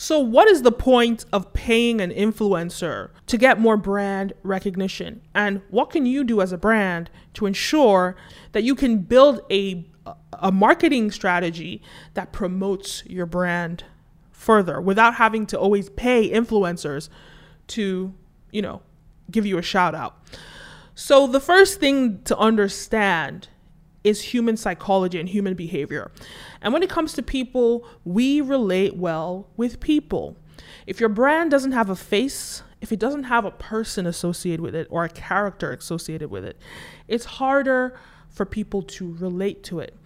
So, what is the point of paying an influencer to get more brand recognition? And what can you do as a brand to ensure that you can build a, a marketing strategy that promotes your brand further without having to always pay influencers to, you know, give you a shout out? So, the first thing to understand is human psychology and human behavior. And when it comes to people, we relate well with people. If your brand doesn't have a face, if it doesn't have a person associated with it or a character associated with it, it's harder for people to relate to it.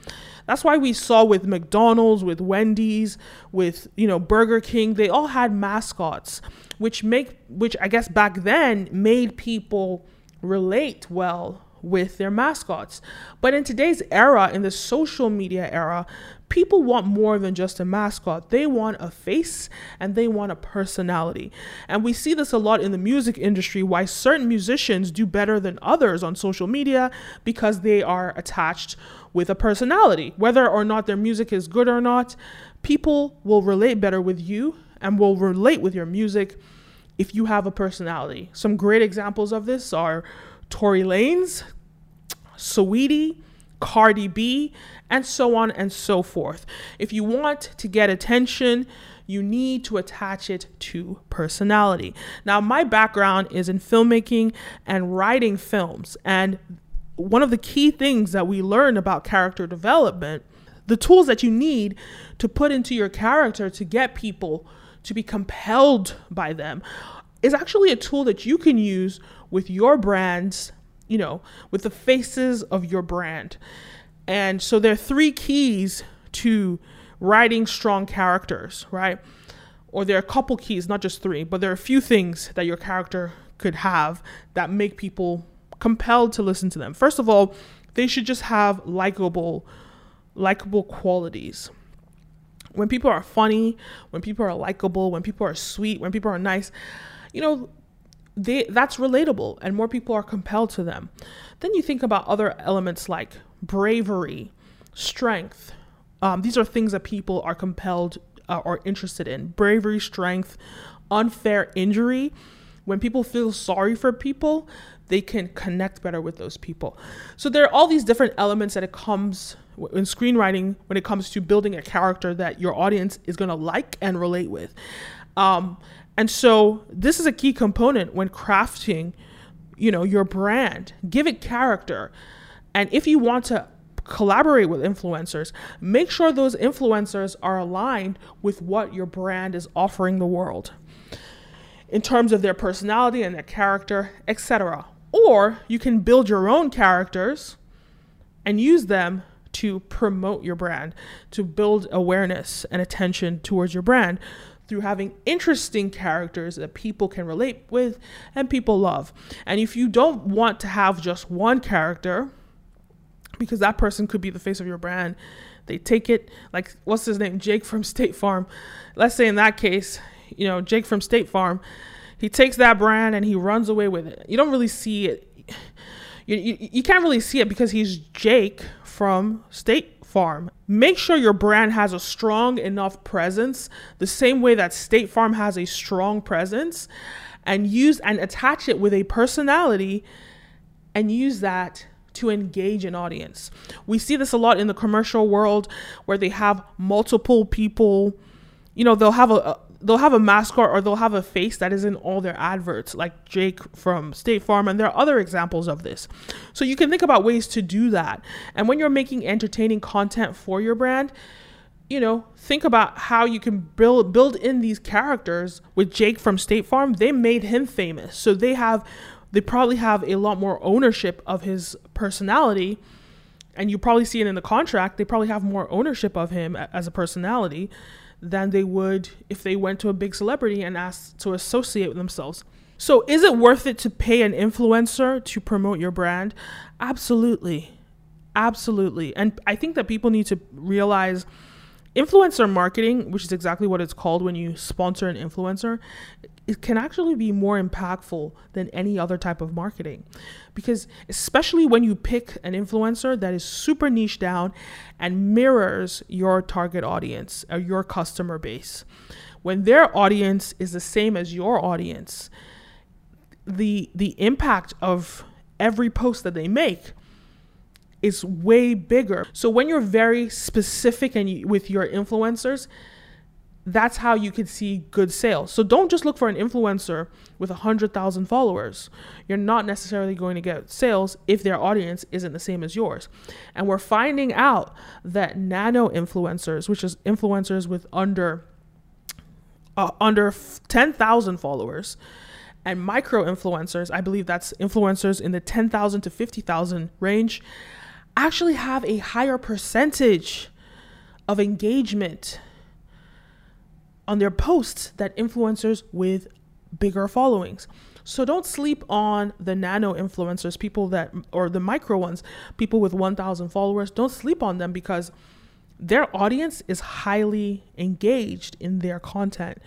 That's why we saw with McDonald's, with Wendy's, with you know Burger King, they all had mascots, which make which I guess back then made people relate well with their mascots. But in today's era, in the social media era, people want more than just a mascot. They want a face and they want a personality. And we see this a lot in the music industry why certain musicians do better than others on social media because they are attached with a personality. Whether or not their music is good or not, people will relate better with you and will relate with your music if you have a personality. Some great examples of this are Tory Lanez, Saweetie, Cardi B, and so on and so forth. If you want to get attention, you need to attach it to personality. Now, my background is in filmmaking and writing films, and one of the key things that we learn about character development, the tools that you need to put into your character to get people to be compelled by them, is actually a tool that you can use with your brand's you know, with the faces of your brand. And so there are three keys to writing strong characters, right? Or there are a couple keys, not just three, but there are a few things that your character could have that make people compelled to listen to them. First of all, they should just have likable likable qualities. When people are funny, when people are likable, when people are sweet, when people are nice, you know, they that's relatable and more people are compelled to them. Then you think about other elements like bravery, strength. Um, these are things that people are compelled uh, or interested in. Bravery, strength, unfair injury. When people feel sorry for people, they can connect better with those people. So there are all these different elements that it comes in screenwriting when it comes to building a character that your audience is going to like and relate with. Um, and so this is a key component when crafting, you know, your brand. Give it character. And if you want to collaborate with influencers, make sure those influencers are aligned with what your brand is offering the world in terms of their personality and their character, etc. Or you can build your own characters and use them to promote your brand, to build awareness and attention towards your brand through having interesting characters that people can relate with and people love. And if you don't want to have just one character, because that person could be the face of your brand, they take it like what's his name, Jake from State Farm. Let's say in that case, you know, Jake from State Farm, he takes that brand and he runs away with it. You don't really see it. You, you, you can't really see it because he's Jake from State Farm. Make sure your brand has a strong enough presence, the same way that State Farm has a strong presence, and use and attach it with a personality and use that to engage an audience. We see this a lot in the commercial world where they have multiple people, you know, they'll have a, they'll have a mascot or they'll have a face that is in all their adverts, like Jake from State Farm, and there are other examples of this. So you can think about ways to do that. And when you're making entertaining content for your brand, you know, think about how you can build build in these characters with Jake from State Farm. They made him famous. So they have they probably have a lot more ownership of his personality and you probably see it in the contract. They probably have more ownership of him as a personality than they would if they went to a big celebrity and asked to associate with themselves. So, is it worth it to pay an influencer to promote your brand? Absolutely. Absolutely. And I think that people need to realize influencer marketing, which is exactly what it's called when you sponsor an influencer, it can actually be more impactful than any other type of marketing. Because especially when you pick an influencer that is super niche down and mirrors your target audience or your customer base. when their audience is the same as your audience, the the impact of every post that they make is way bigger. So when you're very specific and you, with your influencers, that's how you can see good sales. So don't just look for an influencer with 100,000 followers. You're not necessarily going to get sales if their audience isn't the same as yours. And we're finding out that nano influencers, which is influencers with under uh, under 10,000 followers, and micro influencers, I believe that's influencers in the 10,000 to 50,000 range, actually have a higher percentage of engagement on their posts that influencers with bigger followings. So don't sleep on the nano influencers, people that, or the micro ones, people with 1,000 followers. Don't sleep on them because their audience is highly engaged in their content.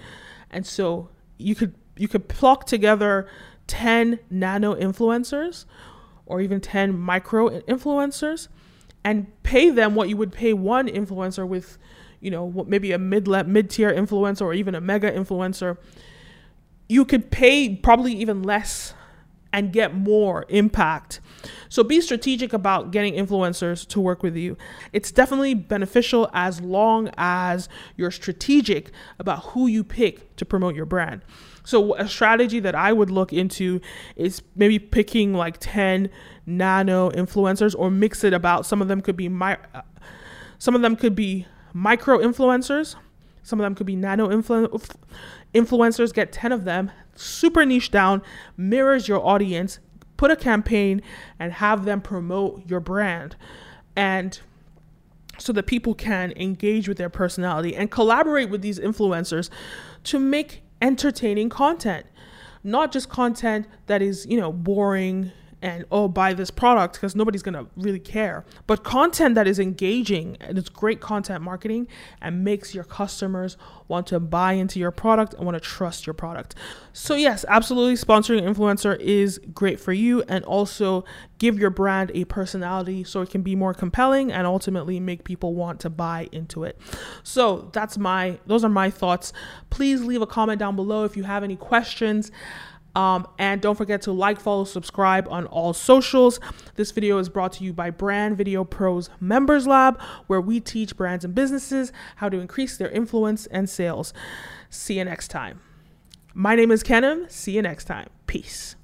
And so you could you could pluck together 10 nano influencers or even 10 micro influencers and pay them what you would pay one influencer with you know, maybe a mid mid tier influencer or even a mega influencer, you could pay probably even less and get more impact. So be strategic about getting influencers to work with you. It's definitely beneficial as long as you're strategic about who you pick to promote your brand. So a strategy that I would look into is maybe picking like 10 nano influencers or mix it about some of them could be my uh, some of them could be micro influencers. Some of them could be nano influ- influencers. Get 10 of them, super niche down, mirrors your audience, put a campaign and have them promote your brand. And so that people can engage with their personality and collaborate with these influencers to make entertaining content not just content that is you know boring and oh buy this product because nobody's to really care. But content that is engaging and it's great content marketing and makes your customers want to buy into your product and want to trust your product. So yes absolutely sponsoring influencer is great for you and also give your brand a personality so it can be more compelling and ultimately make people want to buy into it. So that's my those are my thoughts. Please leave a comment down below if you have any questions um, and don't forget to like, follow, subscribe on all socials. This video is brought to you by Brand Video Pros Members Lab, where we teach brands and businesses how to increase their influence and sales. See you next time. My name is Kenim. See you next time. Peace.